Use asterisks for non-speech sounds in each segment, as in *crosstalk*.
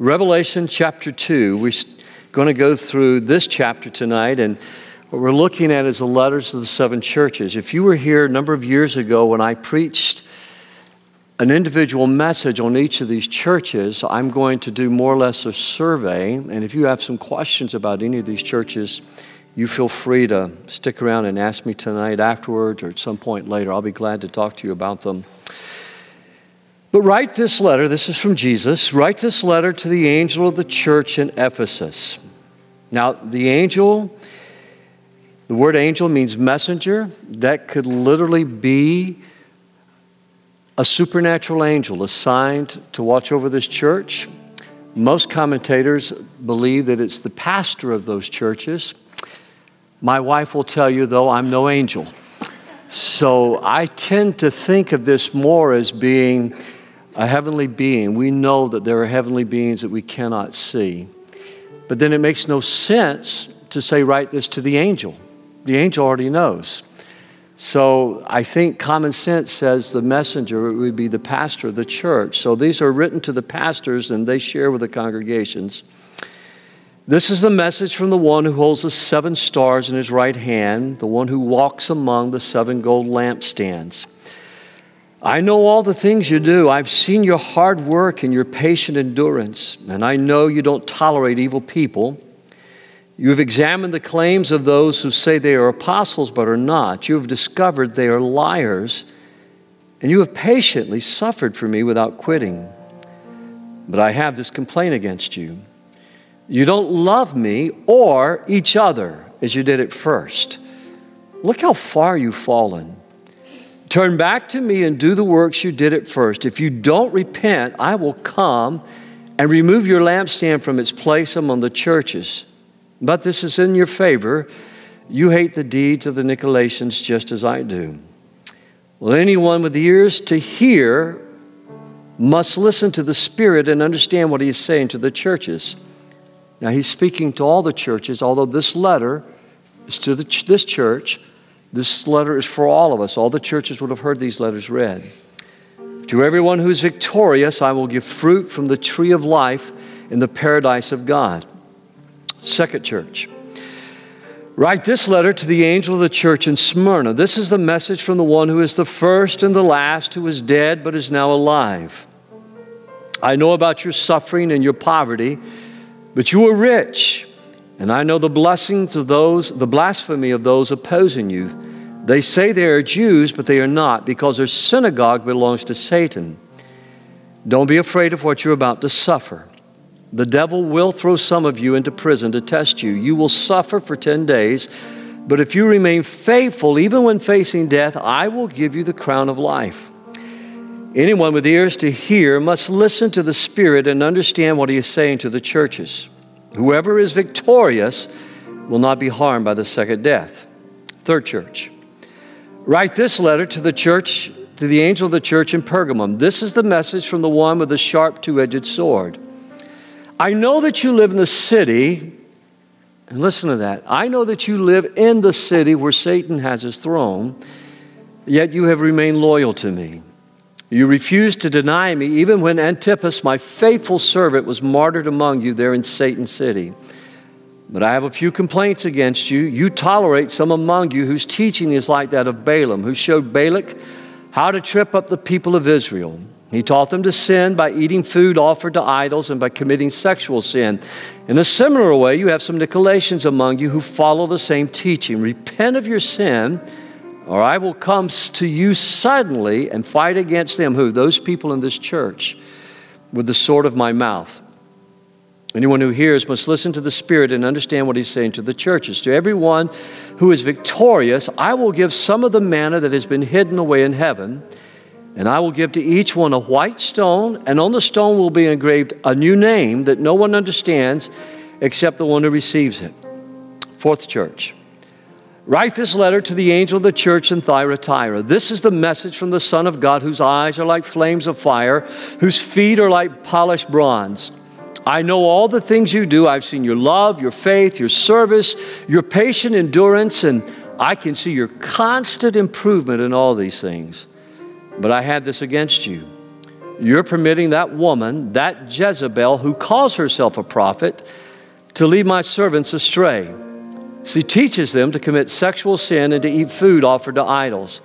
Revelation chapter 2. We're going to go through this chapter tonight, and what we're looking at is the letters of the seven churches. If you were here a number of years ago when I preached an individual message on each of these churches, I'm going to do more or less a survey. And if you have some questions about any of these churches, you feel free to stick around and ask me tonight afterwards or at some point later. I'll be glad to talk to you about them. But write this letter, this is from Jesus, write this letter to the angel of the church in Ephesus. Now, the angel, the word angel means messenger. That could literally be a supernatural angel assigned to watch over this church. Most commentators believe that it's the pastor of those churches. My wife will tell you, though, I'm no angel. So I tend to think of this more as being a heavenly being. We know that there are heavenly beings that we cannot see. But then it makes no sense to say, write this to the angel. The angel already knows. So I think common sense says the messenger would be the pastor of the church. So these are written to the pastors and they share with the congregations. This is the message from the one who holds the seven stars in his right hand, the one who walks among the seven gold lampstands. I know all the things you do. I've seen your hard work and your patient endurance, and I know you don't tolerate evil people. You have examined the claims of those who say they are apostles but are not. You have discovered they are liars, and you have patiently suffered for me without quitting. But I have this complaint against you. You don't love me or each other as you did at first. Look how far you've fallen. Turn back to me and do the works you did at first. If you don't repent, I will come and remove your lampstand from its place among the churches. But this is in your favor. You hate the deeds of the Nicolaitans just as I do. Well, anyone with ears to hear must listen to the Spirit and understand what he is saying to the churches. Now, he's speaking to all the churches, although this letter is to the, this church. This letter is for all of us. All the churches would have heard these letters read. To everyone who is victorious, I will give fruit from the tree of life in the paradise of God. Second church. Write this letter to the angel of the church in Smyrna. This is the message from the one who is the first and the last, who is dead but is now alive. I know about your suffering and your poverty, but you are rich. And I know the blessings of those, the blasphemy of those opposing you. They say they are Jews, but they are not, because their synagogue belongs to Satan. Don't be afraid of what you're about to suffer. The devil will throw some of you into prison to test you. You will suffer for 10 days, but if you remain faithful, even when facing death, I will give you the crown of life. Anyone with ears to hear must listen to the Spirit and understand what he is saying to the churches. Whoever is victorious will not be harmed by the second death. Third church. Write this letter to the church, to the angel of the church in Pergamum. This is the message from the one with the sharp two edged sword. I know that you live in the city, and listen to that. I know that you live in the city where Satan has his throne, yet you have remained loyal to me. You refused to deny me even when Antipas, my faithful servant, was martyred among you there in Satan's city. But I have a few complaints against you. You tolerate some among you whose teaching is like that of Balaam, who showed Balak how to trip up the people of Israel. He taught them to sin by eating food offered to idols and by committing sexual sin. In a similar way, you have some Nicolaitans among you who follow the same teaching. Repent of your sin or I will come to you suddenly and fight against them. Who? Those people in this church with the sword of my mouth. Anyone who hears must listen to the Spirit and understand what he's saying to the churches. To everyone who is victorious, I will give some of the manna that has been hidden away in heaven, and I will give to each one a white stone, and on the stone will be engraved a new name that no one understands except the one who receives it. Fourth church. Write this letter to the angel of the church in Thyatira. This is the message from the Son of God, whose eyes are like flames of fire, whose feet are like polished bronze. I know all the things you do. I've seen your love, your faith, your service, your patient endurance, and I can see your constant improvement in all these things. But I have this against you. you're permitting that woman, that Jezebel, who calls herself a prophet, to lead my servants astray. She teaches them to commit sexual sin and to eat food offered to idols.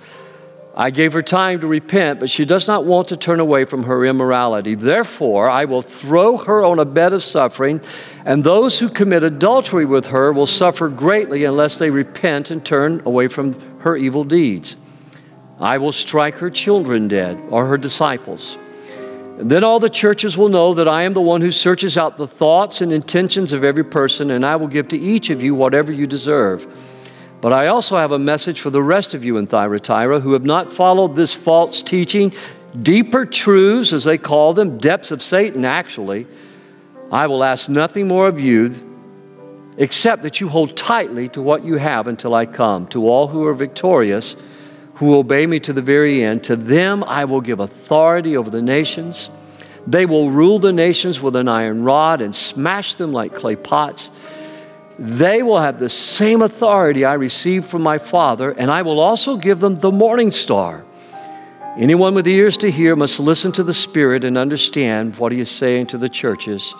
I gave her time to repent, but she does not want to turn away from her immorality. Therefore, I will throw her on a bed of suffering, and those who commit adultery with her will suffer greatly unless they repent and turn away from her evil deeds. I will strike her children dead, or her disciples. And then all the churches will know that I am the one who searches out the thoughts and intentions of every person, and I will give to each of you whatever you deserve. But I also have a message for the rest of you in Thyatira who have not followed this false teaching, deeper truths, as they call them, depths of Satan, actually. I will ask nothing more of you except that you hold tightly to what you have until I come. To all who are victorious, who obey me to the very end, to them I will give authority over the nations. They will rule the nations with an iron rod and smash them like clay pots they will have the same authority I received from my Father, and I will also give them the morning star. Anyone with ears to hear must listen to the Spirit and understand what He is saying to the churches.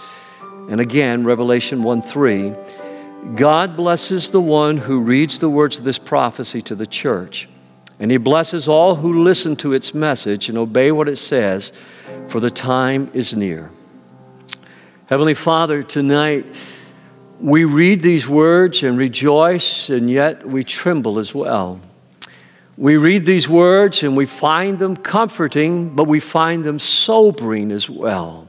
And again, Revelation 1 3. God blesses the one who reads the words of this prophecy to the church, and He blesses all who listen to its message and obey what it says, for the time is near. Heavenly Father, tonight, we read these words and rejoice, and yet we tremble as well. We read these words and we find them comforting, but we find them sobering as well.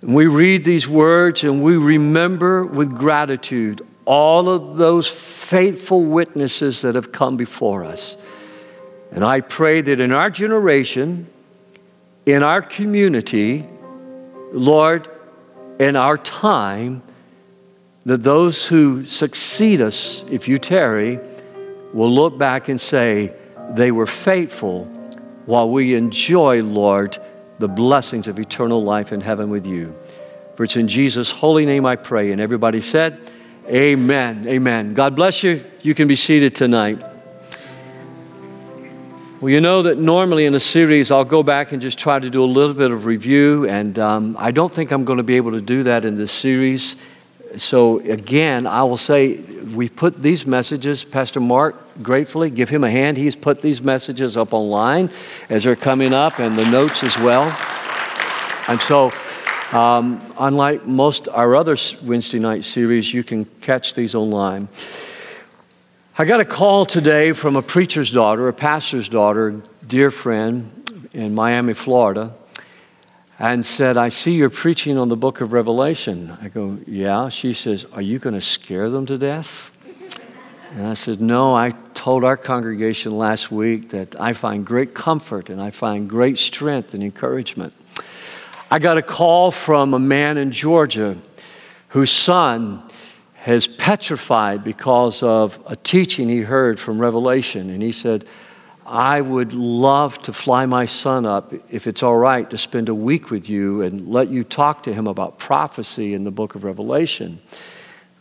And we read these words and we remember with gratitude all of those faithful witnesses that have come before us. And I pray that in our generation, in our community, Lord, in our time, that those who succeed us, if you tarry, will look back and say, they were faithful while we enjoy, Lord, the blessings of eternal life in heaven with you. For it's in Jesus' holy name I pray. And everybody said, Amen. Amen. God bless you. You can be seated tonight. Well, you know that normally in a series, I'll go back and just try to do a little bit of review, and um, I don't think I'm going to be able to do that in this series so again, I will say we put these messages, Pastor Mark, gratefully give him a hand. He's put these messages up online as they're coming up and the notes as well. And so, um, unlike most our other Wednesday night series, you can catch these online. I got a call today from a preacher's daughter, a pastor's daughter, dear friend in Miami, Florida and said, I see you're preaching on the book of Revelation. I go, Yeah. She says, Are you going to scare them to death? And I said, No, I told our congregation last week that I find great comfort and I find great strength and encouragement. I got a call from a man in Georgia whose son has petrified because of a teaching he heard from Revelation. And he said, I would love to fly my son up, if it's all right, to spend a week with you and let you talk to him about prophecy in the book of Revelation.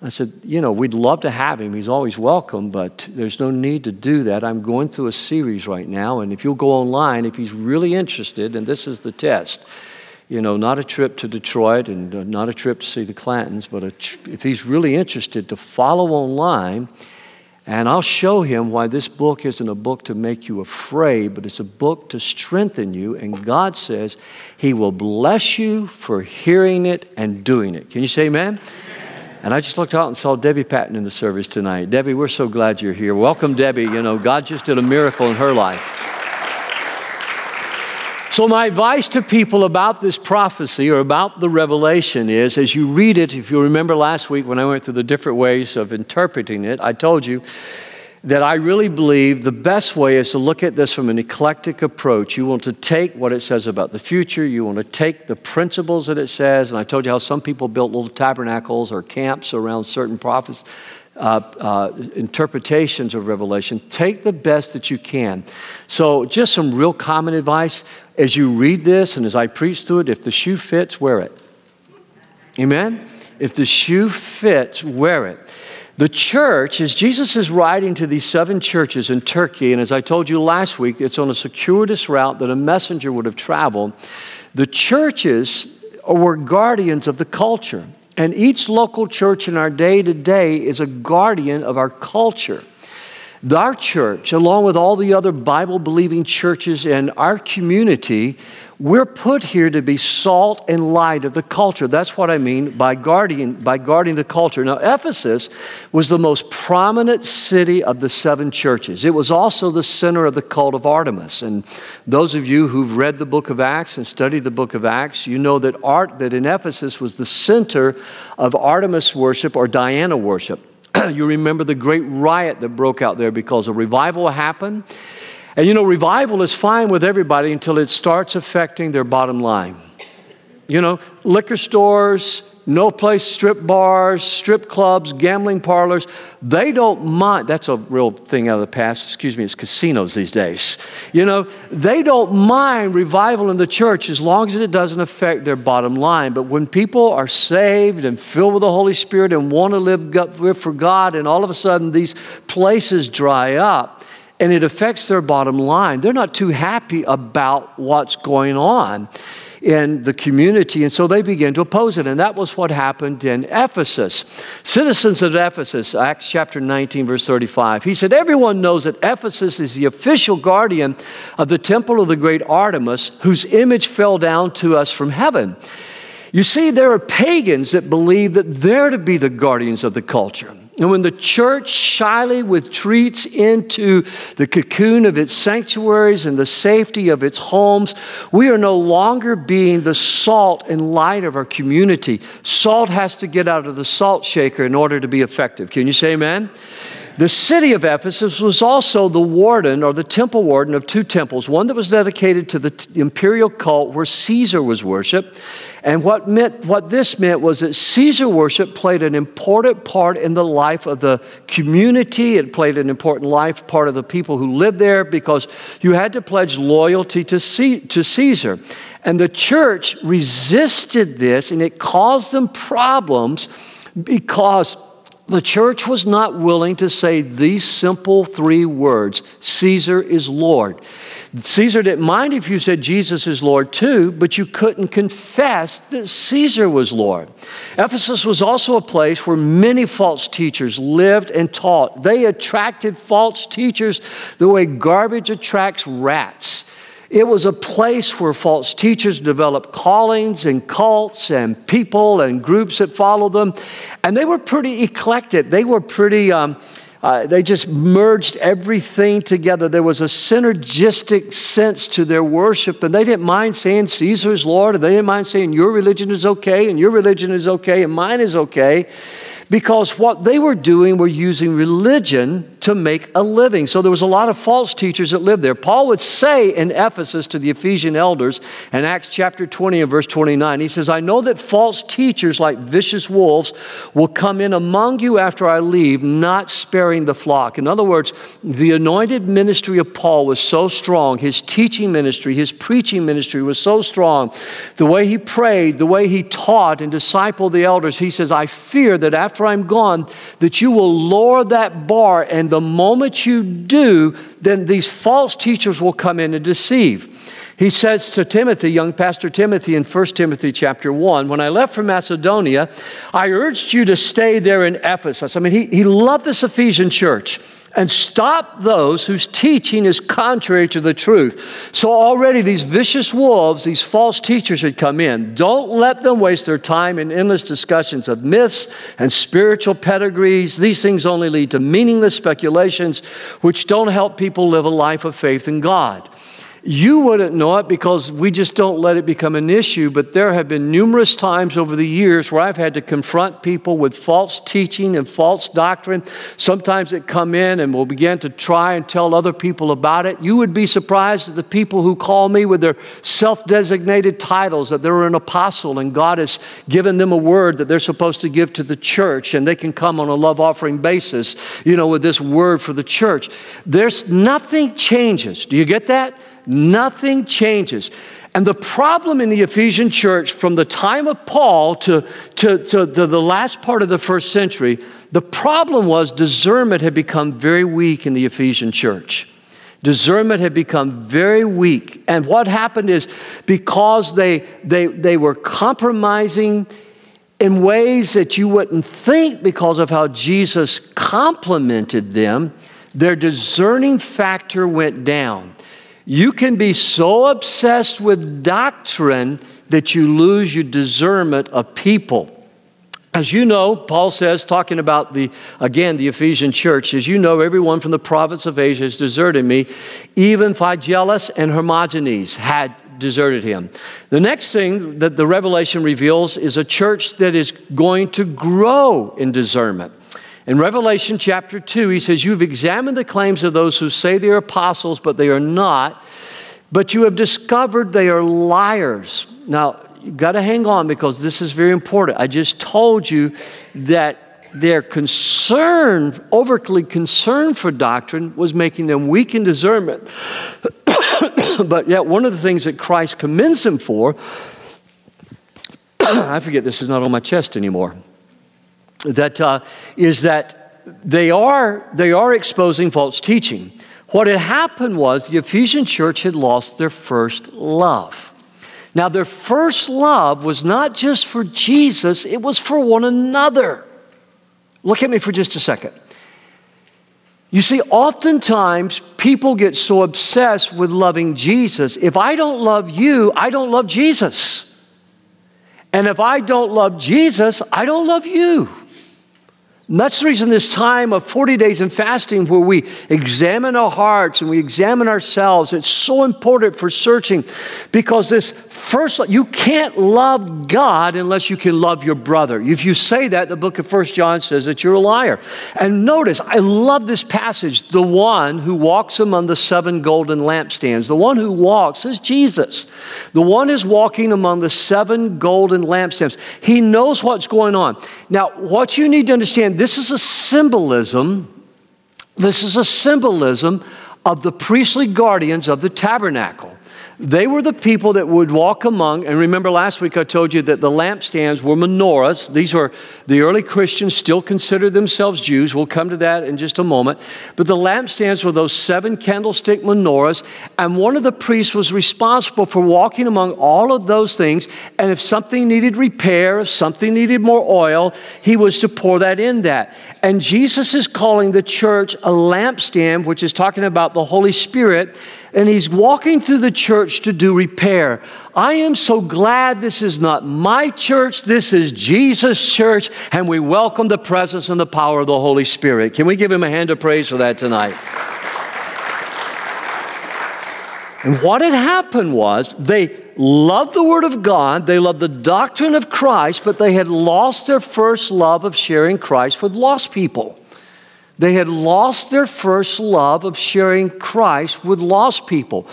I said, You know, we'd love to have him. He's always welcome, but there's no need to do that. I'm going through a series right now, and if you'll go online, if he's really interested, and this is the test, you know, not a trip to Detroit and uh, not a trip to see the Clantons, but tr- if he's really interested, to follow online and I'll show him why this book isn't a book to make you afraid, but it's a book to strengthen you. And God says He will bless you for hearing it and doing it. Can you say amen? And I just looked out and saw Debbie Patton in the service tonight. Debbie, we're so glad you're here. Welcome, Debbie. You know, God just did a miracle in her life. So, my advice to people about this prophecy or about the revelation is as you read it, if you remember last week when I went through the different ways of interpreting it, I told you that I really believe the best way is to look at this from an eclectic approach. You want to take what it says about the future, you want to take the principles that it says, and I told you how some people built little tabernacles or camps around certain prophets. Uh, uh, interpretations of Revelation, take the best that you can. So, just some real common advice as you read this and as I preach through it, if the shoe fits, wear it. Amen? If the shoe fits, wear it. The church, as Jesus is writing to these seven churches in Turkey, and as I told you last week, it's on a circuitous route that a messenger would have traveled. The churches were guardians of the culture. And each local church in our day to day is a guardian of our culture. Our church, along with all the other Bible believing churches in our community, we're put here to be salt and light of the culture. That's what I mean by guarding, by guarding the culture. Now, Ephesus was the most prominent city of the seven churches. It was also the center of the cult of Artemis. And those of you who've read the book of Acts and studied the book of Acts, you know that art that in Ephesus was the center of Artemis worship or Diana worship. *clears throat* you remember the great riot that broke out there because a revival happened and you know, revival is fine with everybody until it starts affecting their bottom line. You know, liquor stores, no place strip bars, strip clubs, gambling parlors, they don't mind. That's a real thing out of the past. Excuse me, it's casinos these days. You know, they don't mind revival in the church as long as it doesn't affect their bottom line. But when people are saved and filled with the Holy Spirit and want to live for God, and all of a sudden these places dry up, and it affects their bottom line. They're not too happy about what's going on in the community, and so they begin to oppose it. And that was what happened in Ephesus. Citizens of Ephesus, Acts chapter 19, verse 35, he said, Everyone knows that Ephesus is the official guardian of the temple of the great Artemis, whose image fell down to us from heaven. You see, there are pagans that believe that they're to be the guardians of the culture. And when the church shyly retreats into the cocoon of its sanctuaries and the safety of its homes, we are no longer being the salt and light of our community. Salt has to get out of the salt shaker in order to be effective. Can you say amen? The city of Ephesus was also the warden or the temple warden of two temples, one that was dedicated to the imperial cult where Caesar was worshiped. And what, meant, what this meant was that Caesar worship played an important part in the life of the community. It played an important life part of the people who lived there because you had to pledge loyalty to, C- to Caesar. And the church resisted this and it caused them problems because the church was not willing to say these simple three words Caesar is Lord. Caesar didn't mind if you said Jesus is Lord too, but you couldn't confess that Caesar was Lord. Ephesus was also a place where many false teachers lived and taught. They attracted false teachers the way garbage attracts rats. It was a place where false teachers developed callings and cults and people and groups that followed them. And they were pretty eclectic. They were pretty, um, uh, they just merged everything together. There was a synergistic sense to their worship, and they didn't mind saying Caesar is Lord, and they didn't mind saying your religion is okay, and your religion is okay, and mine is okay because what they were doing were using religion to make a living. So there was a lot of false teachers that lived there. Paul would say in Ephesus to the Ephesian elders in Acts chapter 20 and verse 29, he says, I know that false teachers like vicious wolves will come in among you after I leave, not sparing the flock. In other words, the anointed ministry of Paul was so strong, his teaching ministry, his preaching ministry was so strong. The way he prayed, the way he taught and discipled the elders, he says, I fear that after after I'm gone, that you will lower that bar. And the moment you do, then these false teachers will come in and deceive. He says to Timothy, young Pastor Timothy, in 1 Timothy chapter 1, when I left for Macedonia, I urged you to stay there in Ephesus. I mean, he, he loved this Ephesian church and stop those whose teaching is contrary to the truth. So already these vicious wolves, these false teachers had come in. Don't let them waste their time in endless discussions of myths and spiritual pedigrees. These things only lead to meaningless speculations which don't help people live a life of faith in God. You wouldn't know it because we just don't let it become an issue, but there have been numerous times over the years where I've had to confront people with false teaching and false doctrine. Sometimes it come in and we'll begin to try and tell other people about it. You would be surprised at the people who call me with their self-designated titles that they're an apostle and God has given them a word that they're supposed to give to the church and they can come on a love offering basis, you know, with this word for the church. There's nothing changes. Do you get that? Nothing changes. And the problem in the Ephesian church from the time of Paul to, to, to, the last part of the first century, the problem was discernment had become very weak in the Ephesian church. Discernment had become very weak. And what happened is because they, they, they were compromising in ways that you wouldn't think because of how Jesus complimented them, their discerning factor went down. You can be so obsessed with doctrine that you lose your discernment of people. As you know, Paul says, talking about the, again, the Ephesian church, as you know, everyone from the province of Asia has deserted me. Even Phygellus and Hermogenes had deserted him. The next thing that the revelation reveals is a church that is going to grow in discernment. In Revelation chapter 2, he says, You've examined the claims of those who say they are apostles, but they are not, but you have discovered they are liars. Now, you've got to hang on because this is very important. I just told you that their concern, overly concern for doctrine, was making them weak in discernment. *coughs* but yet, one of the things that Christ commends them for, *coughs* I forget this is not on my chest anymore, that uh, is that they are, they are exposing false teaching. What had happened was the Ephesian church had lost their first love. Now, their first love was not just for Jesus, it was for one another. Look at me for just a second. You see, oftentimes people get so obsessed with loving Jesus. If I don't love you, I don't love Jesus. And if I don't love Jesus, I don't love you. And that's the reason this time of 40 days in fasting, where we examine our hearts and we examine ourselves, it's so important for searching because this first, you can't love God unless you can love your brother. If you say that, the book of First John says that you're a liar. And notice, I love this passage. The one who walks among the seven golden lampstands, the one who walks is Jesus. The one is walking among the seven golden lampstands. He knows what's going on. Now, what you need to understand this is a symbolism. This is a symbolism of the priestly guardians of the tabernacle. They were the people that would walk among, and remember last week I told you that the lampstands were menorahs. These were the early Christians still considered themselves Jews. We'll come to that in just a moment. But the lampstands were those seven candlestick menorahs, and one of the priests was responsible for walking among all of those things. And if something needed repair, if something needed more oil, he was to pour that in that. And Jesus is calling the church a lampstand, which is talking about the Holy Spirit and he's walking through the church to do repair. I am so glad this is not my church, this is Jesus' church, and we welcome the presence and the power of the Holy Spirit. Can we give him a hand of praise for that tonight? And what had happened was they loved the Word of God, they loved the doctrine of Christ, but they had lost their first love of sharing Christ with lost people. They had lost their first love of sharing Christ with lost people.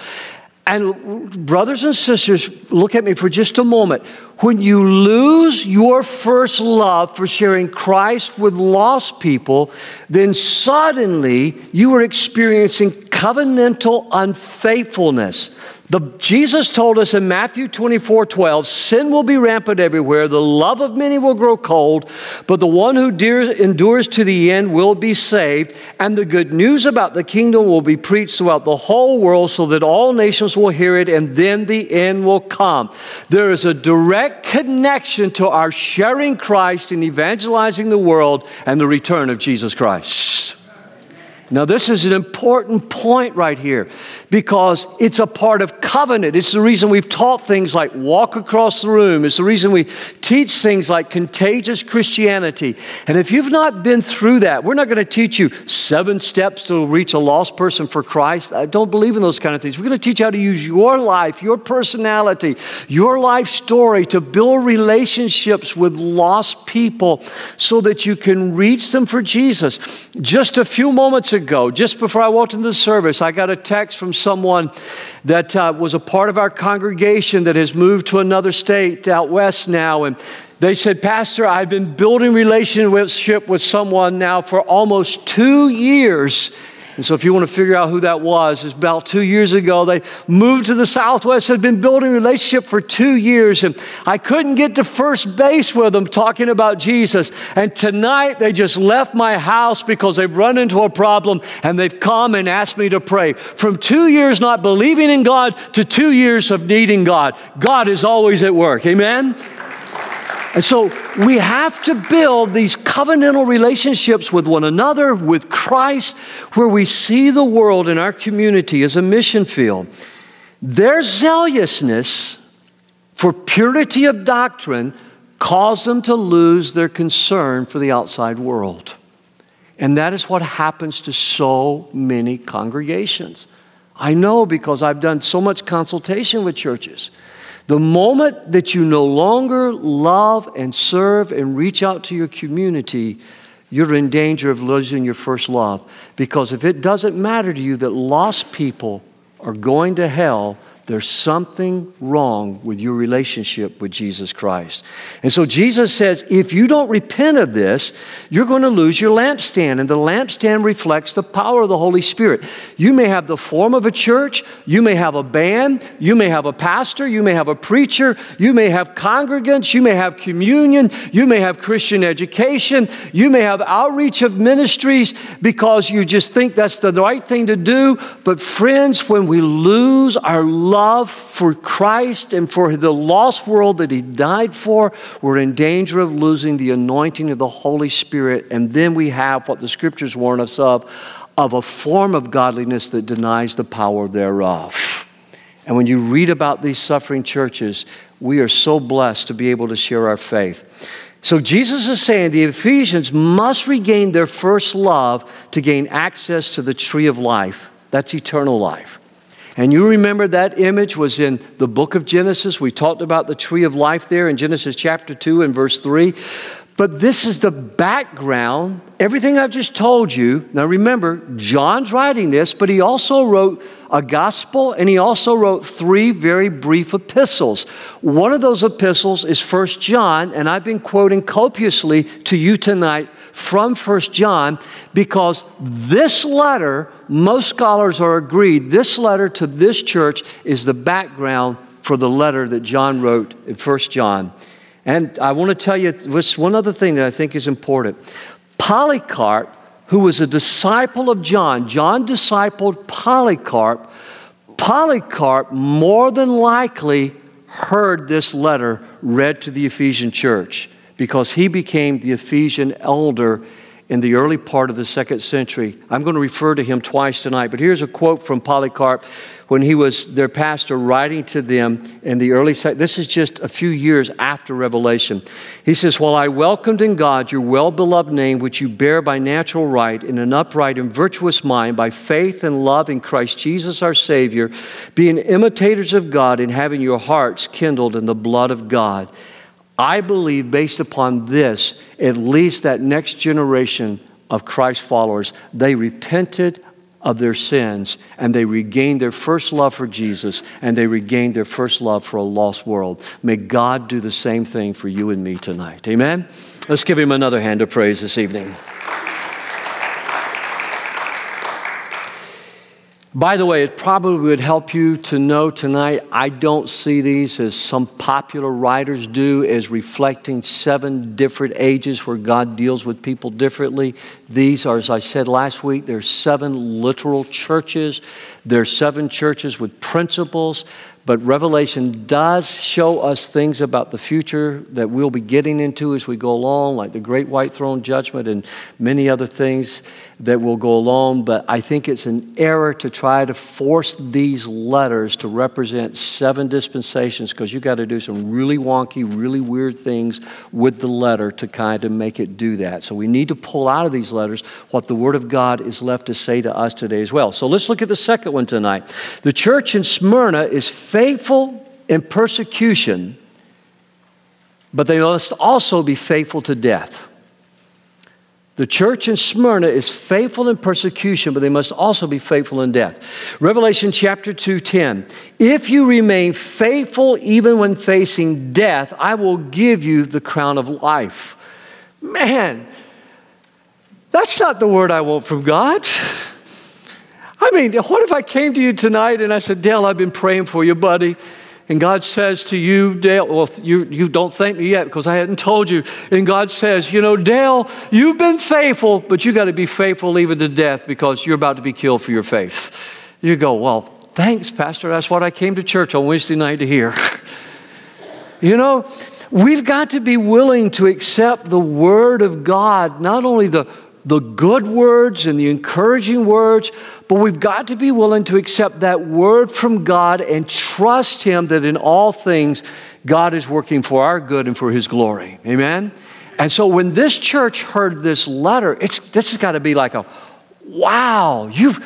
And, brothers and sisters, look at me for just a moment. When you lose your first love for sharing Christ with lost people, then suddenly you are experiencing covenantal unfaithfulness. The, Jesus told us in Matthew 24 12, sin will be rampant everywhere, the love of many will grow cold, but the one who dears, endures to the end will be saved. And the good news about the kingdom will be preached throughout the whole world so that all nations will hear it, and then the end will come. There is a direct connection to our sharing Christ and evangelizing the world and the return of Jesus Christ. Now, this is an important point right here because it's a part of covenant. It's the reason we've taught things like walk across the room. It's the reason we teach things like contagious Christianity. And if you've not been through that, we're not going to teach you seven steps to reach a lost person for Christ. I don't believe in those kind of things. We're going to teach you how to use your life, your personality, your life story to build relationships with lost people so that you can reach them for Jesus. Just a few moments ago, just before I walked into the service, I got a text from someone that uh, was a part of our congregation that has moved to another state out west now. And they said, Pastor, I've been building relationship with someone now for almost two years. And so, if you want to figure out who that was, it's about two years ago. They moved to the Southwest, had been building a relationship for two years, and I couldn't get to first base with them talking about Jesus. And tonight, they just left my house because they've run into a problem and they've come and asked me to pray. From two years not believing in God to two years of needing God. God is always at work. Amen? And so we have to build these covenantal relationships with one another, with Christ, where we see the world in our community as a mission field. Their zealousness for purity of doctrine caused them to lose their concern for the outside world. And that is what happens to so many congregations. I know because I've done so much consultation with churches. The moment that you no longer love and serve and reach out to your community, you're in danger of losing your first love. Because if it doesn't matter to you that lost people are going to hell, there's something wrong with your relationship with Jesus Christ. And so Jesus says, if you don't repent of this, you're going to lose your lampstand. And the lampstand reflects the power of the Holy Spirit. You may have the form of a church, you may have a band, you may have a pastor, you may have a preacher, you may have congregants, you may have communion, you may have Christian education, you may have outreach of ministries because you just think that's the right thing to do. But friends, when we lose our love, love for Christ and for the lost world that He died for, we're in danger of losing the anointing of the Holy Spirit. And then we have what the scriptures warn us of of a form of godliness that denies the power thereof. And when you read about these suffering churches, we are so blessed to be able to share our faith. So Jesus is saying the Ephesians must regain their first love to gain access to the tree of life. That's eternal life. And you remember that image was in the book of Genesis. We talked about the tree of life there in Genesis chapter 2 and verse 3. But this is the background, everything I've just told you. Now remember, John's writing this, but he also wrote a gospel and he also wrote three very brief epistles. One of those epistles is First John, and I've been quoting copiously to you tonight from First John because this letter, most scholars are agreed, this letter to this church is the background for the letter that John wrote in First John. And I want to tell you this one other thing that I think is important. Polycarp, who was a disciple of John, John discipled Polycarp. Polycarp more than likely heard this letter read to the Ephesian church because he became the Ephesian elder in the early part of the second century. I'm going to refer to him twice tonight, but here's a quote from Polycarp when he was their pastor writing to them in the early this is just a few years after revelation he says while i welcomed in god your well-beloved name which you bear by natural right in an upright and virtuous mind by faith and love in christ jesus our savior being imitators of god and having your hearts kindled in the blood of god I believe, based upon this, at least that next generation of Christ followers, they repented of their sins and they regained their first love for Jesus and they regained their first love for a lost world. May God do the same thing for you and me tonight. Amen? Let's give him another hand of praise this evening. By the way, it probably would help you to know tonight I don't see these as some popular writers do as reflecting seven different ages where God deals with people differently. These are, as I said last week, there's seven literal churches. There's seven churches with principles but Revelation does show us things about the future that we'll be getting into as we go along, like the great white throne judgment and many other things that will go along. But I think it's an error to try to force these letters to represent seven dispensations because you got to do some really wonky, really weird things with the letter to kind of make it do that. So we need to pull out of these letters what the Word of God is left to say to us today as well. So let's look at the second one tonight. The church in Smyrna is faithful in persecution, but they must also be faithful to death. The church in Smyrna is faithful in persecution, but they must also be faithful in death. Revelation chapter 2:10. If you remain faithful even when facing death, I will give you the crown of life. Man, that's not the word I want from God. I mean, what if I came to you tonight and I said, Dale, I've been praying for you, buddy. And God says to you, Dale, well, you, you don't thank me yet because I hadn't told you. And God says, you know, Dale, you've been faithful, but you got to be faithful even to death because you're about to be killed for your faith. You go, well, thanks, Pastor. That's what I came to church on Wednesday night to hear. *laughs* you know, we've got to be willing to accept the Word of God, not only the the good words and the encouraging words, but we've got to be willing to accept that word from God and trust Him that in all things God is working for our good and for His glory. Amen? And so when this church heard this letter, it's, this has got to be like a wow, you've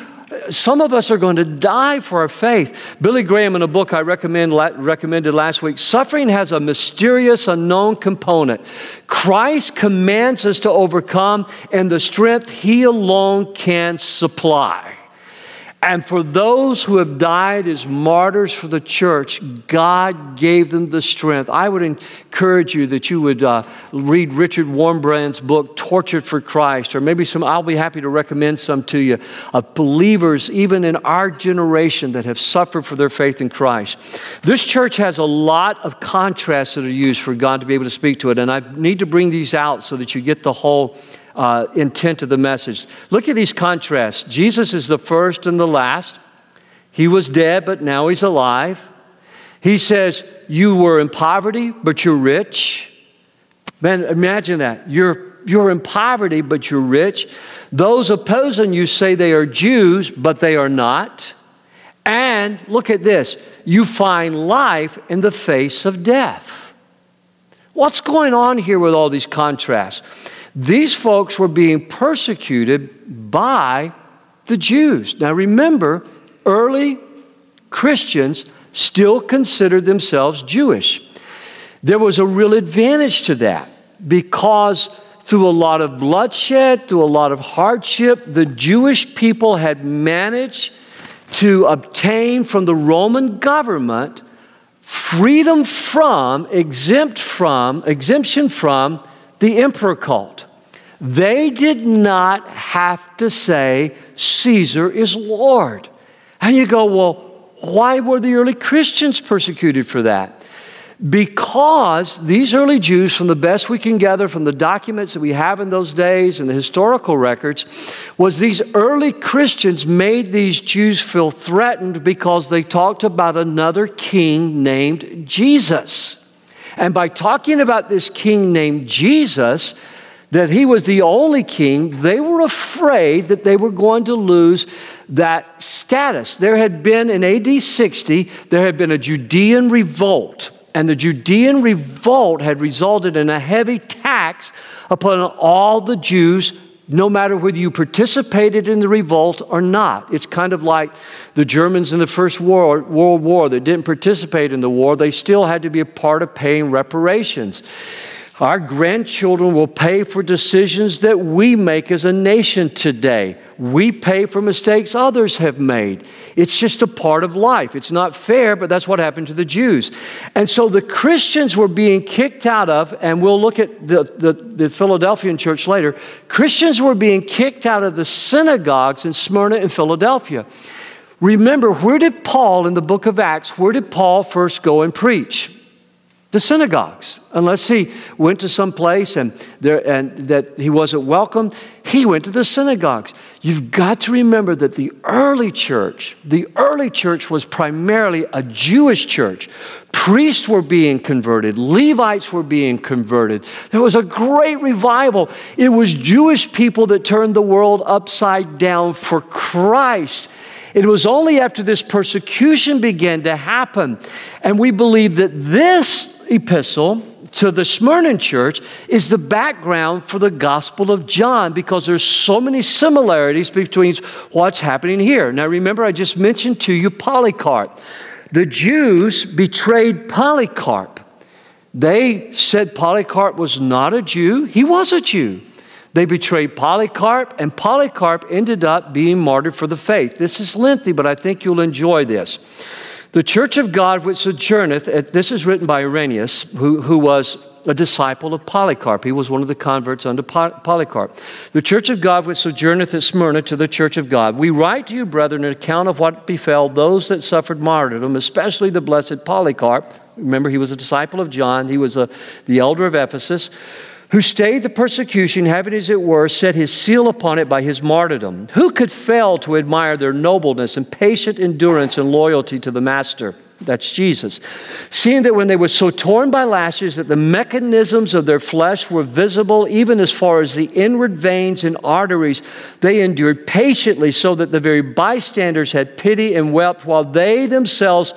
some of us are going to die for our faith. Billy Graham, in a book I recommend, recommended last week, suffering has a mysterious, unknown component. Christ commands us to overcome, and the strength He alone can supply. And for those who have died as martyrs for the church, God gave them the strength. I would encourage you that you would uh, read Richard Wurmbrand's book, Tortured for Christ, or maybe some, I'll be happy to recommend some to you, of believers, even in our generation, that have suffered for their faith in Christ. This church has a lot of contrasts that are used for God to be able to speak to it, and I need to bring these out so that you get the whole uh, intent of the message. Look at these contrasts. Jesus is the first and the last. He was dead, but now he's alive. He says, You were in poverty, but you're rich. Man, imagine that. You're, you're in poverty, but you're rich. Those opposing you say they are Jews, but they are not. And look at this you find life in the face of death. What's going on here with all these contrasts? These folks were being persecuted by the Jews. Now remember, early Christians still considered themselves Jewish. There was a real advantage to that because through a lot of bloodshed, through a lot of hardship, the Jewish people had managed to obtain from the Roman government freedom from, exempt from, exemption from the emperor cult. They did not have to say, Caesar is Lord. And you go, well, why were the early Christians persecuted for that? Because these early Jews, from the best we can gather from the documents that we have in those days and the historical records, was these early Christians made these Jews feel threatened because they talked about another king named Jesus. And by talking about this king named Jesus, that he was the only king, they were afraid that they were going to lose that status. There had been in AD 60, there had been a Judean revolt. And the Judean revolt had resulted in a heavy tax upon all the Jews no matter whether you participated in the revolt or not. It's kind of like the Germans in the First World, World War that didn't participate in the war, they still had to be a part of paying reparations. Our grandchildren will pay for decisions that we make as a nation today. We pay for mistakes others have made. It's just a part of life. It's not fair, but that's what happened to the Jews. And so the Christians were being kicked out of, and we'll look at the, the, the Philadelphian church later. Christians were being kicked out of the synagogues in Smyrna and Philadelphia. Remember, where did Paul in the book of Acts, where did Paul first go and preach? The synagogues. Unless he went to some place and, there, and that he wasn't welcome, he went to the synagogues. You've got to remember that the early church, the early church was primarily a Jewish church. Priests were being converted, Levites were being converted. There was a great revival. It was Jewish people that turned the world upside down for Christ. It was only after this persecution began to happen. And we believe that this epistle to the Smyrna church is the background for the Gospel of John because there's so many similarities between what's happening here. Now remember I just mentioned to you Polycarp. The Jews betrayed Polycarp. They said Polycarp was not a Jew. He was a Jew. They betrayed Polycarp, and Polycarp ended up being martyred for the faith. This is lengthy, but I think you'll enjoy this. The church of God which sojourneth, at this is written by Irenaeus, who, who was a disciple of Polycarp. He was one of the converts under Polycarp. The church of God which sojourneth at Smyrna to the church of God. We write to you, brethren, an account of what befell those that suffered martyrdom, especially the blessed Polycarp. Remember, he was a disciple of John, he was a, the elder of Ephesus who stayed the persecution, having, as it were, set his seal upon it by his martyrdom. Who could fail to admire their nobleness and patient endurance and loyalty to the Master? That's Jesus. Seeing that when they were so torn by lashes that the mechanisms of their flesh were visible, even as far as the inward veins and arteries, they endured patiently, so that the very bystanders had pity and wept, while they themselves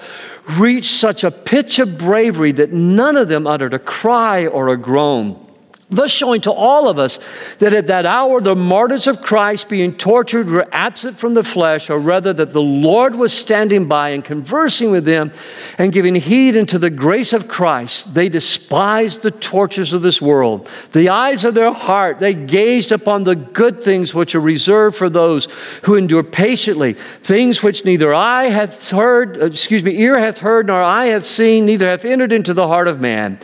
reached such a pitch of bravery that none of them uttered a cry or a groan. Thus, showing to all of us that at that hour the martyrs of Christ being tortured were absent from the flesh, or rather that the Lord was standing by and conversing with them and giving heed unto the grace of Christ. They despised the tortures of this world. The eyes of their heart, they gazed upon the good things which are reserved for those who endure patiently, things which neither eye hath heard, uh, excuse me, ear hath heard, nor eye hath seen, neither hath entered into the heart of man.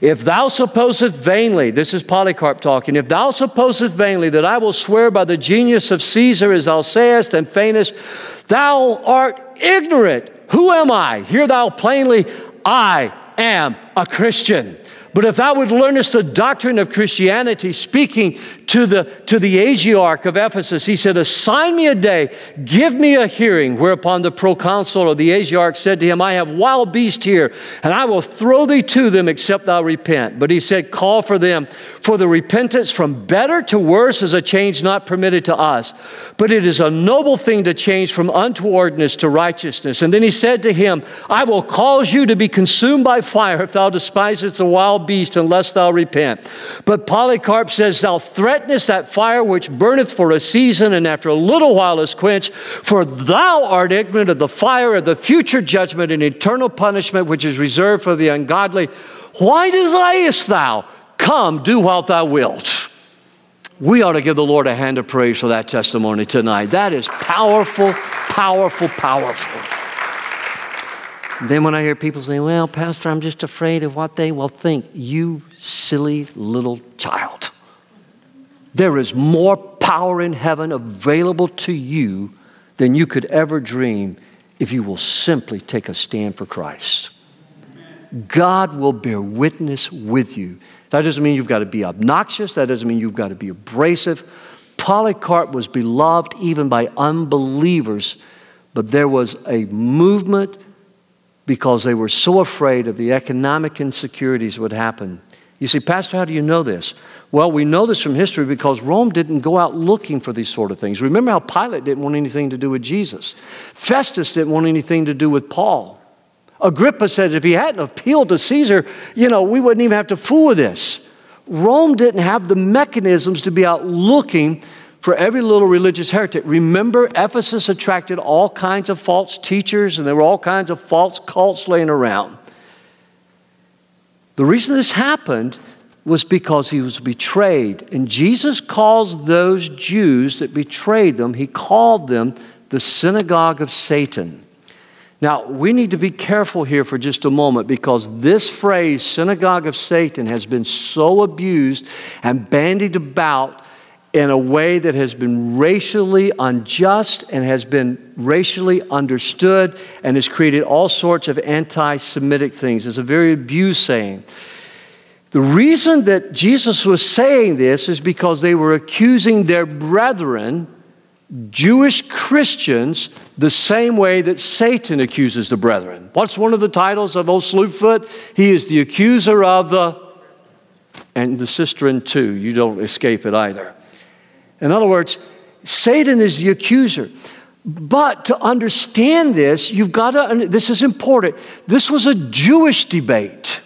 If thou supposest vainly, this is Polycarp talking, if thou supposest vainly that I will swear by the genius of Caesar as thou sayest and feignest, thou art ignorant. Who am I? Hear thou plainly, I am a Christian. But if thou would learnest the doctrine of Christianity, speaking to the, to the Asiarch of Ephesus, he said, Assign me a day, give me a hearing. Whereupon the proconsul or the Asiarch said to him, I have wild beasts here, and I will throw thee to them except thou repent. But he said, Call for them, for the repentance from better to worse is a change not permitted to us. But it is a noble thing to change from untowardness to righteousness. And then he said to him, I will cause you to be consumed by fire if thou despisest the wild beast unless thou repent. But Polycarp says, Thou threatenest that fire which burneth for a season and after a little while is quenched, for thou art ignorant of the fire of the future judgment and eternal punishment which is reserved for the ungodly. Why delayest thou? Come, do what thou wilt. We ought to give the Lord a hand of praise for that testimony tonight. That is powerful, powerful, powerful. Then when I hear people say, well, Pastor, I'm just afraid of what they will think, you silly little child. There is more power in heaven available to you than you could ever dream if you will simply take a stand for Christ. God will bear witness with you. That doesn't mean you've got to be obnoxious, that doesn't mean you've got to be abrasive. Polycarp was beloved even by unbelievers, but there was a movement because they were so afraid of the economic insecurities would happen. You see, Pastor, how do you know this? Well, we know this from history because Rome didn't go out looking for these sort of things. Remember how Pilate didn't want anything to do with Jesus, Festus didn't want anything to do with Paul. Agrippa said if he hadn't appealed to Caesar, you know, we wouldn't even have to fool with this. Rome didn't have the mechanisms to be out looking for every little religious heretic. Remember, Ephesus attracted all kinds of false teachers, and there were all kinds of false cults laying around. The reason this happened was because he was betrayed. And Jesus calls those Jews that betrayed them, he called them the synagogue of Satan. Now, we need to be careful here for just a moment because this phrase, synagogue of Satan, has been so abused and bandied about in a way that has been racially unjust and has been racially understood and has created all sorts of anti Semitic things. It's a very abused saying. The reason that Jesus was saying this is because they were accusing their brethren, Jewish Christians, the same way that Satan accuses the brethren. What's one of the titles of old Slewfoot? He is the accuser of the, and the sister in too. You don't escape it either. In other words, Satan is the accuser. But to understand this, you've got to, this is important. This was a Jewish debate.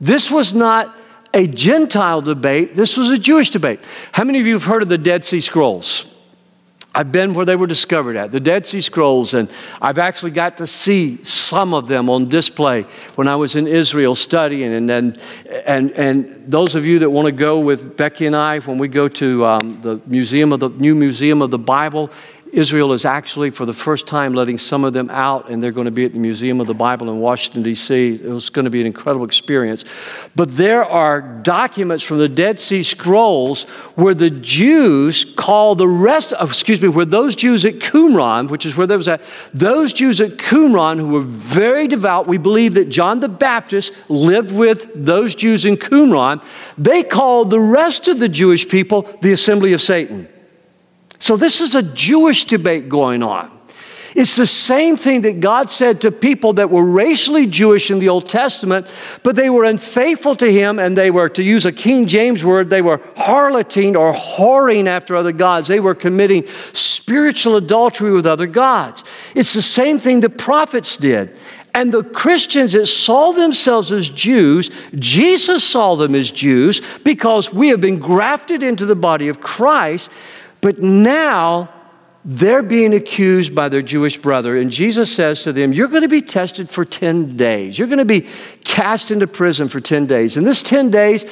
This was not a Gentile debate, this was a Jewish debate. How many of you have heard of the Dead Sea Scrolls? I've been where they were discovered at, the Dead Sea Scrolls, and I've actually got to see some of them on display when I was in Israel studying. And, and, and, and those of you that want to go with Becky and I, when we go to um, the museum of the new museum of the Bible, Israel is actually, for the first time, letting some of them out, and they're going to be at the Museum of the Bible in Washington, D.C. It was going to be an incredible experience. But there are documents from the Dead Sea Scrolls where the Jews call the rest of, excuse me, where those Jews at Qumran, which is where there was at, those Jews at Qumran who were very devout, we believe that John the Baptist lived with those Jews in Qumran, they called the rest of the Jewish people the assembly of Satan. So, this is a Jewish debate going on. It's the same thing that God said to people that were racially Jewish in the Old Testament, but they were unfaithful to Him and they were, to use a King James word, they were harloting or whoring after other gods. They were committing spiritual adultery with other gods. It's the same thing the prophets did. And the Christians that saw themselves as Jews, Jesus saw them as Jews because we have been grafted into the body of Christ. But now they're being accused by their Jewish brother, and Jesus says to them, You're going to be tested for 10 days. You're going to be cast into prison for 10 days. And this 10 days,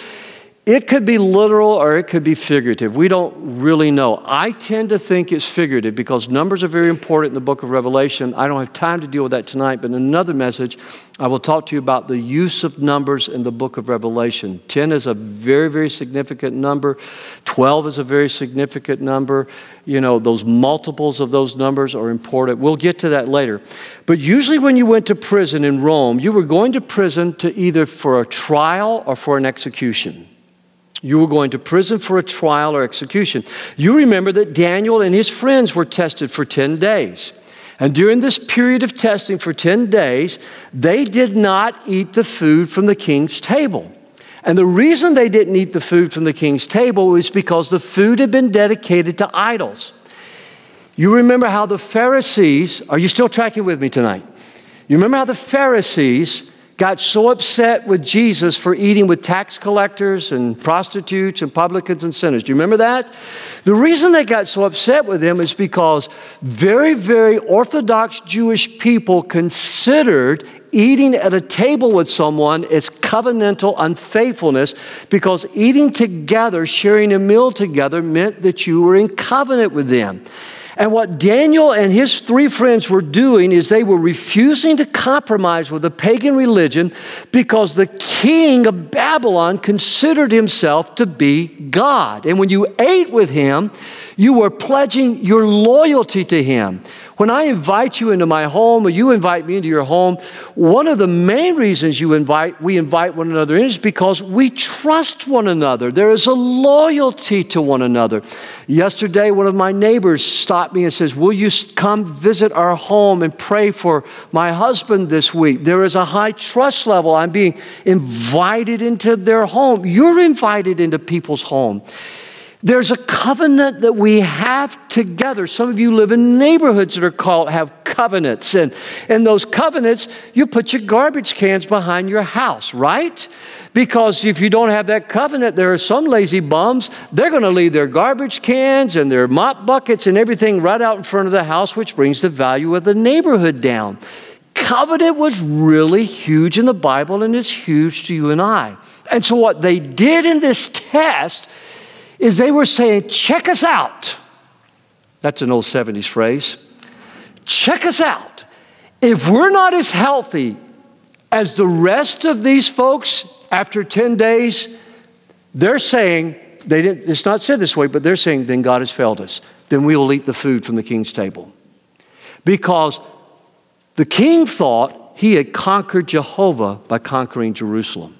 it could be literal or it could be figurative. We don't really know. I tend to think it's figurative because numbers are very important in the book of Revelation. I don't have time to deal with that tonight, but in another message, I will talk to you about the use of numbers in the book of Revelation. 10 is a very, very significant number, 12 is a very significant number. You know, those multiples of those numbers are important. We'll get to that later. But usually, when you went to prison in Rome, you were going to prison to either for a trial or for an execution. You were going to prison for a trial or execution. You remember that Daniel and his friends were tested for 10 days. And during this period of testing for 10 days, they did not eat the food from the king's table. And the reason they didn't eat the food from the king's table was because the food had been dedicated to idols. You remember how the Pharisees, are you still tracking with me tonight? You remember how the Pharisees got so upset with Jesus for eating with tax collectors and prostitutes and publicans and sinners. Do you remember that? The reason they got so upset with him is because very, very Orthodox Jewish people considered eating at a table with someone is covenantal unfaithfulness because eating together, sharing a meal together, meant that you were in covenant with them. And what Daniel and his three friends were doing is they were refusing to compromise with the pagan religion because the king of Babylon considered himself to be God. And when you ate with him, you were pledging your loyalty to him. When I invite you into my home or you invite me into your home, one of the main reasons you invite, we invite one another in is because we trust one another. There is a loyalty to one another. Yesterday, one of my neighbors stopped me and says, Will you come visit our home and pray for my husband this week? There is a high trust level. I'm being invited into their home. You're invited into people's home. There's a covenant that we have together. Some of you live in neighborhoods that are called have covenants. And in those covenants, you put your garbage cans behind your house, right? Because if you don't have that covenant, there are some lazy bums. They're going to leave their garbage cans and their mop buckets and everything right out in front of the house, which brings the value of the neighborhood down. Covenant was really huge in the Bible, and it's huge to you and I. And so, what they did in this test is they were saying, check us out. That's an old 70s phrase. Check us out. If we're not as healthy as the rest of these folks after 10 days, they're saying, they didn't, it's not said this way, but they're saying, then God has failed us. Then we will eat the food from the king's table. Because the king thought he had conquered Jehovah by conquering Jerusalem.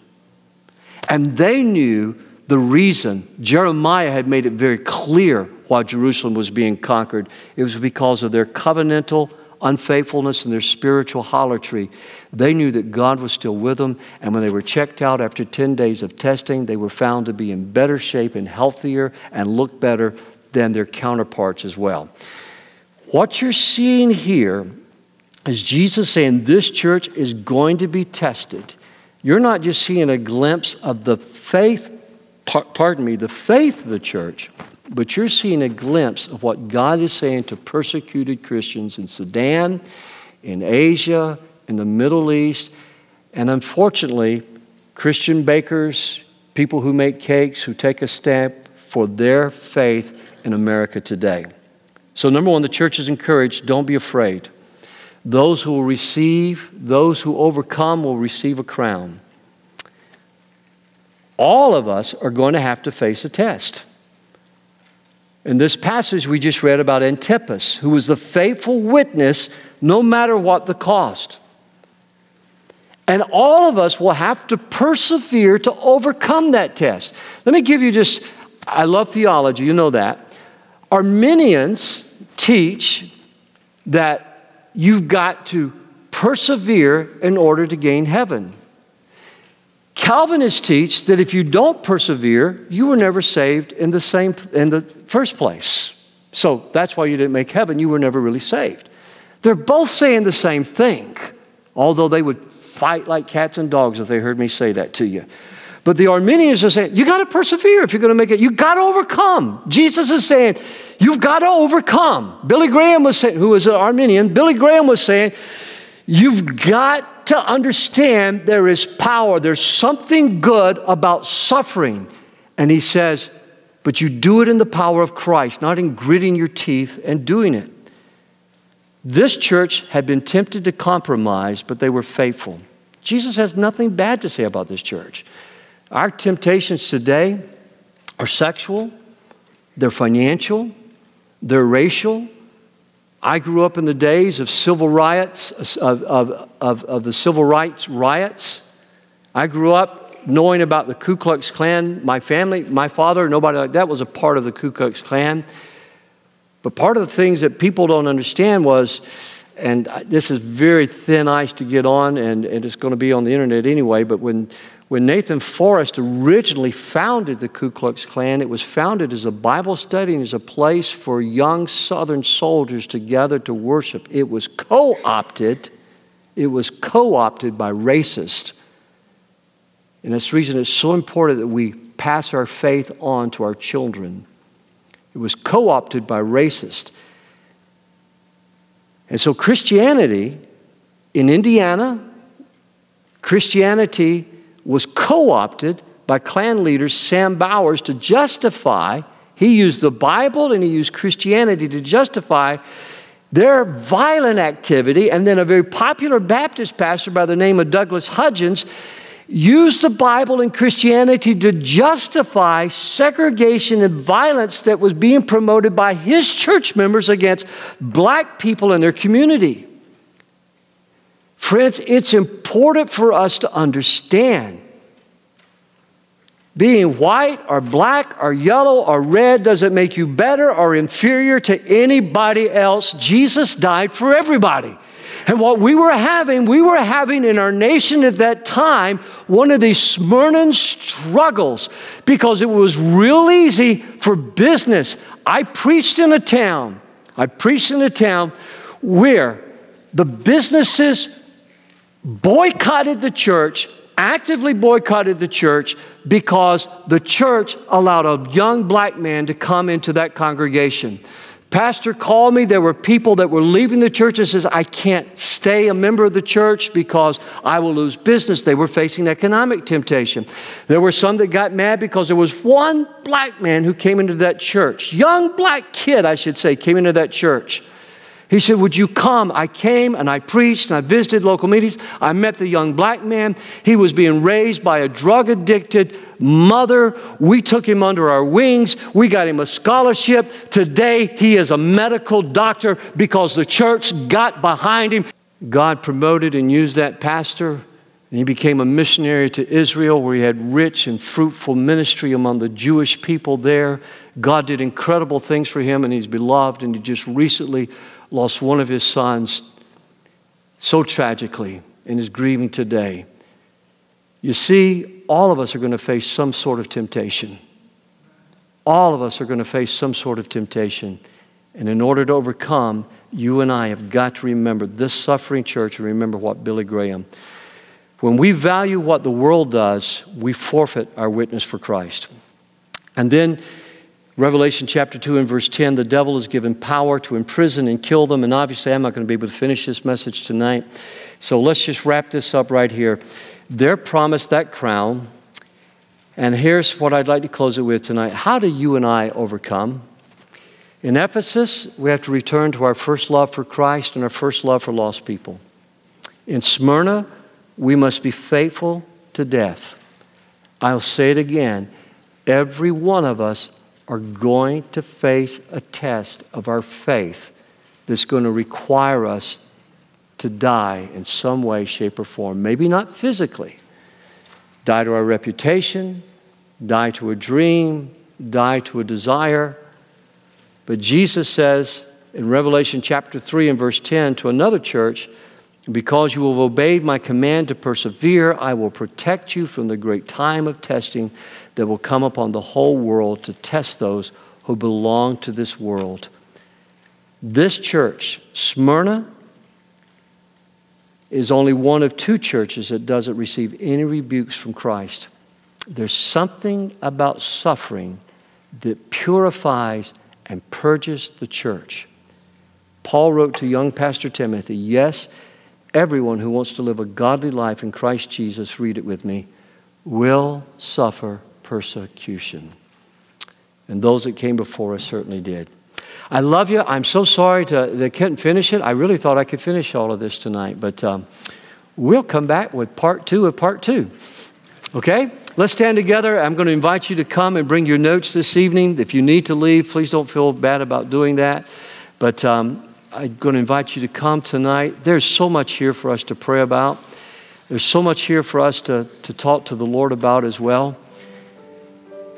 And they knew the reason Jeremiah had made it very clear why Jerusalem was being conquered. It was because of their covenantal unfaithfulness and their spiritual harlotry. They knew that God was still with them, and when they were checked out after 10 days of testing, they were found to be in better shape and healthier and look better than their counterparts as well. What you're seeing here is Jesus saying this church is going to be tested. You're not just seeing a glimpse of the faith pardon me, the faith of the church, but you're seeing a glimpse of what God is saying to persecuted Christians in Sudan, in Asia, in the Middle East, and unfortunately, Christian bakers, people who make cakes, who take a step for their faith in America today. So, number one, the church is encouraged don't be afraid. Those who will receive, those who overcome will receive a crown. All of us are going to have to face a test. In this passage we just read about Antipas, who was the faithful witness no matter what the cost. And all of us will have to persevere to overcome that test. Let me give you just, I love theology, you know that. Arminians teach that you've got to persevere in order to gain heaven. Calvinists teach that if you don't persevere, you were never saved in the same in the first place. So that's why you didn't make heaven, you were never really saved. They're both saying the same thing, although they would fight like cats and dogs if they heard me say that to you. But the Arminians are saying, you got to persevere if you're going to make it. You got to overcome. Jesus is saying, you've got to overcome. Billy Graham was saying, who was an Arminian, Billy Graham was saying, you've got to understand there is power. There's something good about suffering. And he says, but you do it in the power of Christ, not in gritting your teeth and doing it. This church had been tempted to compromise, but they were faithful. Jesus has nothing bad to say about this church. Our temptations today are sexual, they're financial, they're racial. I grew up in the days of civil riots, of, of, of, of the civil rights riots. I grew up knowing about the Ku Klux Klan. My family, my father, nobody like that was a part of the Ku Klux Klan. But part of the things that people don't understand was and this is very thin ice to get on, and, and it's going to be on the internet anyway. But when, when Nathan Forrest originally founded the Ku Klux Klan, it was founded as a Bible study and as a place for young Southern soldiers to gather to worship. It was co opted, it was co opted by racists. And that's the reason it's so important that we pass our faith on to our children. It was co opted by racists. And so, Christianity in Indiana, Christianity was co opted by Klan leader Sam Bowers to justify, he used the Bible and he used Christianity to justify their violent activity. And then a very popular Baptist pastor by the name of Douglas Hudgins used the Bible and Christianity to justify segregation and violence that was being promoted by his church members against black people in their community. Friends, it's important for us to understand being white or black or yellow or red doesn't make you better or inferior to anybody else. Jesus died for everybody. And what we were having, we were having in our nation at that time one of these Smyrna struggles because it was real easy for business. I preached in a town, I preached in a town where the businesses boycotted the church, actively boycotted the church because the church allowed a young black man to come into that congregation. Pastor called me. There were people that were leaving the church and says, I can't stay a member of the church because I will lose business. They were facing economic temptation. There were some that got mad because there was one black man who came into that church. Young black kid, I should say, came into that church. He said, Would you come? I came and I preached and I visited local meetings. I met the young black man. He was being raised by a drug addicted mother. We took him under our wings. We got him a scholarship. Today, he is a medical doctor because the church got behind him. God promoted and used that pastor, and he became a missionary to Israel where he had rich and fruitful ministry among the Jewish people there. God did incredible things for him, and he's beloved, and he just recently lost one of his sons so tragically and is grieving today. You see, all of us are going to face some sort of temptation. All of us are going to face some sort of temptation. And in order to overcome, you and I have got to remember this suffering church and remember what Billy Graham. When we value what the world does, we forfeit our witness for Christ. And then Revelation chapter 2 and verse 10 the devil is given power to imprison and kill them. And obviously, I'm not going to be able to finish this message tonight. So let's just wrap this up right here. They're promised that crown. And here's what I'd like to close it with tonight. How do you and I overcome? In Ephesus, we have to return to our first love for Christ and our first love for lost people. In Smyrna, we must be faithful to death. I'll say it again. Every one of us are going to face a test of our faith that's going to require us to die in some way, shape, or form. Maybe not physically. Die to our reputation, die to a dream, die to a desire. But Jesus says in Revelation chapter 3 and verse 10 to another church, because you have obeyed my command to persevere, I will protect you from the great time of testing that will come upon the whole world to test those who belong to this world. This church, Smyrna, is only one of two churches that doesn't receive any rebukes from Christ. There's something about suffering that purifies and purges the church. Paul wrote to young Pastor Timothy, Yes, everyone who wants to live a godly life in Christ Jesus, read it with me, will suffer persecution. And those that came before us certainly did. I love you. I'm so sorry to, that I couldn't finish it. I really thought I could finish all of this tonight, but um, we'll come back with part two of part two. Okay? Let's stand together. I'm going to invite you to come and bring your notes this evening. If you need to leave, please don't feel bad about doing that. But um, I'm going to invite you to come tonight. There's so much here for us to pray about. There's so much here for us to, to talk to the Lord about as well.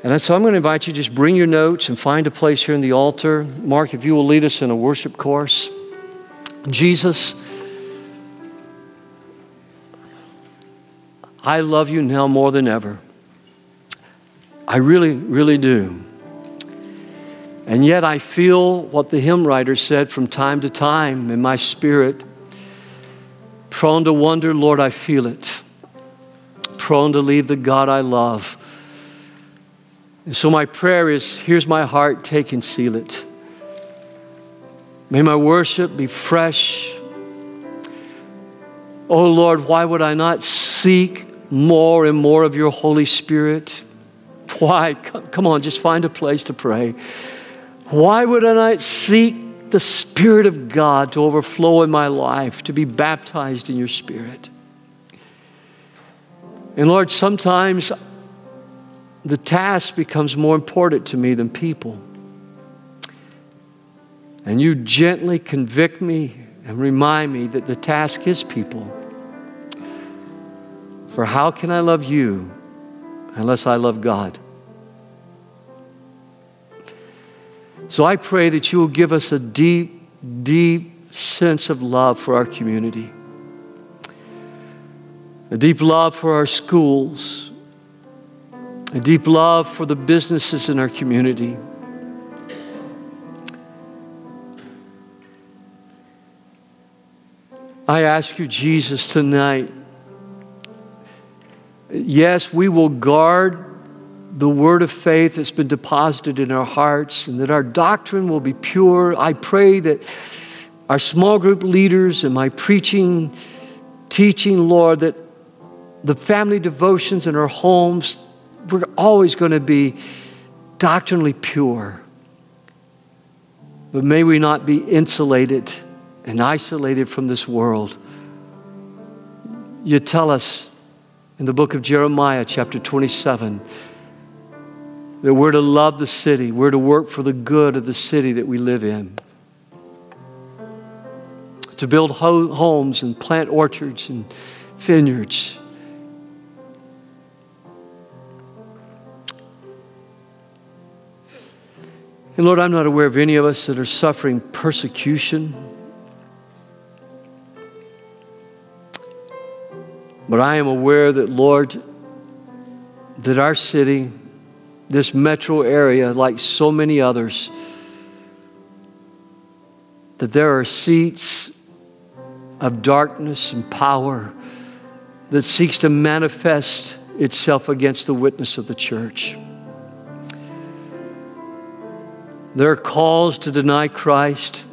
And so I'm going to invite you to just bring your notes and find a place here in the altar. Mark, if you will lead us in a worship course. Jesus, I love you now more than ever. I really, really do. And yet I feel what the hymn writer said from time to time in my spirit. Prone to wonder, Lord, I feel it. Prone to leave the God I love. And so my prayer is here's my heart, take and seal it. May my worship be fresh. Oh Lord, why would I not seek more and more of your Holy Spirit? Why? Come on, just find a place to pray. Why would I not seek the Spirit of God to overflow in my life, to be baptized in your Spirit? And Lord, sometimes the task becomes more important to me than people. And you gently convict me and remind me that the task is people. For how can I love you unless I love God? So I pray that you will give us a deep, deep sense of love for our community, a deep love for our schools a deep love for the businesses in our community. I ask you, Jesus, tonight. Yes, we will guard the word of faith that's been deposited in our hearts and that our doctrine will be pure. I pray that our small group leaders and my preaching, teaching, Lord, that the family devotions in our homes, we're always going to be doctrinally pure. But may we not be insulated and isolated from this world. You tell us in the book of Jeremiah, chapter 27, that we're to love the city, we're to work for the good of the city that we live in, to build ho- homes and plant orchards and vineyards. And Lord, I'm not aware of any of us that are suffering persecution. But I am aware that, Lord, that our city, this metro area, like so many others, that there are seats of darkness and power that seeks to manifest itself against the witness of the church. There are calls to deny Christ.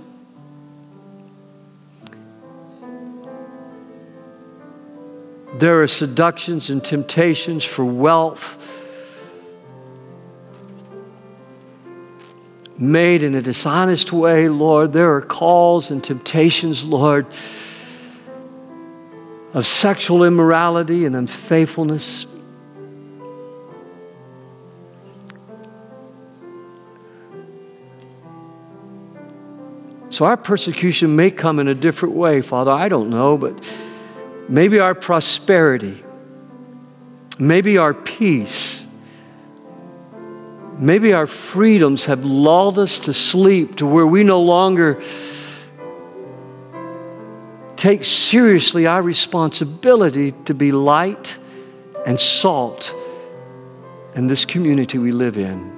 There are seductions and temptations for wealth. Made in a dishonest way, Lord. There are calls and temptations, Lord, of sexual immorality and unfaithfulness. So our persecution may come in a different way, Father. I don't know, but maybe our prosperity, maybe our peace, maybe our freedoms have lulled us to sleep to where we no longer take seriously our responsibility to be light and salt in this community we live in.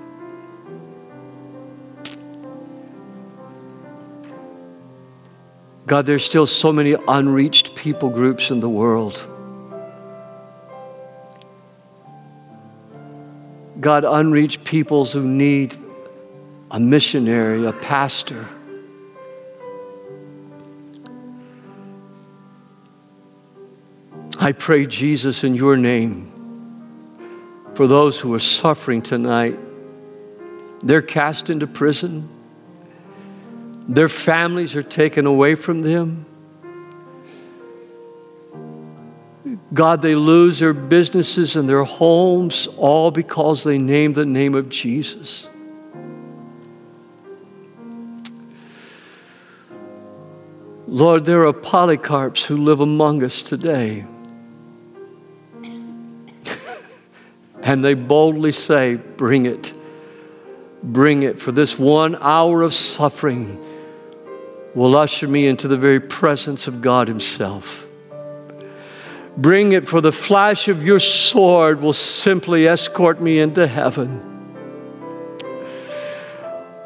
God, there's still so many unreached people groups in the world. God, unreached peoples who need a missionary, a pastor. I pray, Jesus, in your name, for those who are suffering tonight. They're cast into prison. Their families are taken away from them. God, they lose their businesses and their homes all because they name the name of Jesus. Lord, there are polycarps who live among us today. *laughs* and they boldly say, Bring it. Bring it. For this one hour of suffering will usher me into the very presence of God Himself. Bring it, for the flash of your sword will simply escort me into heaven.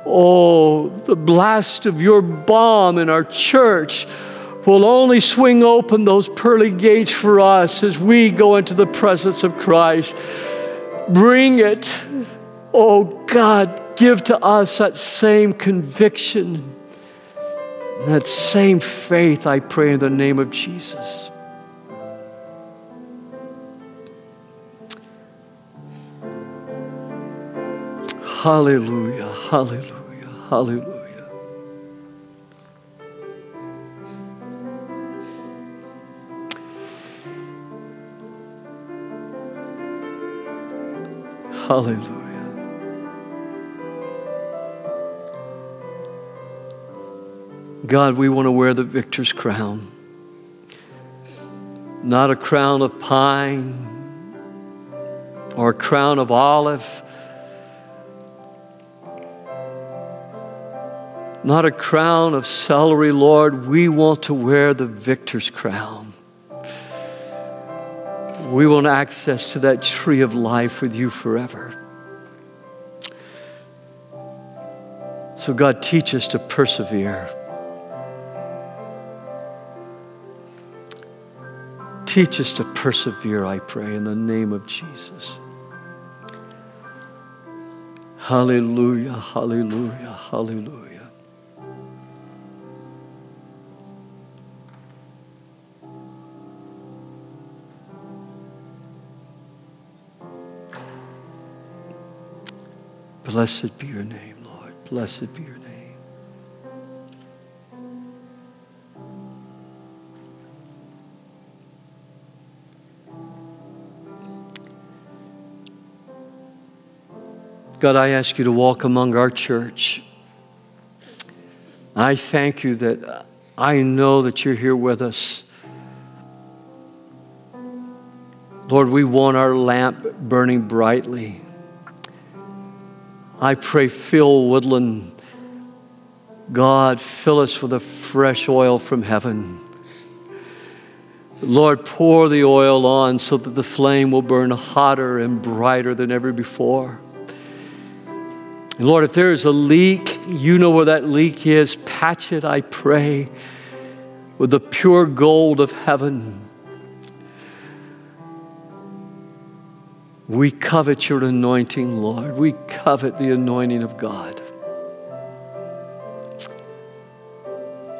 Oh, the blast of your bomb in our church will only swing open those pearly gates for us as we go into the presence of Christ. Bring it. Oh, God, give to us that same conviction that same faith, I pray in the name of Jesus. Hallelujah, hallelujah, hallelujah. Hallelujah. God, we want to wear the victor's crown. Not a crown of pine or a crown of olive. Not a crown of celery, Lord. We want to wear the victor's crown. We want access to that tree of life with you forever. So, God, teach us to persevere. Teach us to persevere, I pray, in the name of Jesus. Hallelujah, hallelujah, hallelujah. Blessed be your name, Lord. Blessed be your name. God, I ask you to walk among our church. I thank you that I know that you're here with us. Lord, we want our lamp burning brightly. I pray, fill Woodland, God, fill us with a fresh oil from heaven. Lord, pour the oil on so that the flame will burn hotter and brighter than ever before. And Lord, if there is a leak, you know where that leak is. Patch it, I pray, with the pure gold of heaven. We covet your anointing, Lord. We covet the anointing of God.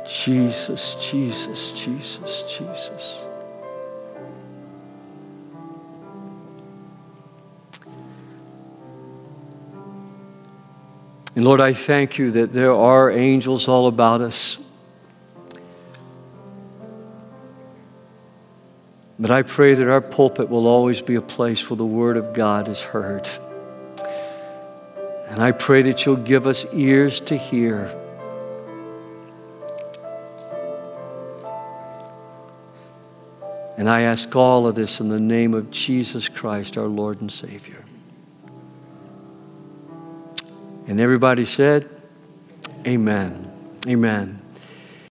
Jesus, Jesus, Jesus, Jesus. And Lord, I thank you that there are angels all about us. But I pray that our pulpit will always be a place where the Word of God is heard. And I pray that you'll give us ears to hear. And I ask all of this in the name of Jesus Christ, our Lord and Savior. And everybody said, Amen. Amen.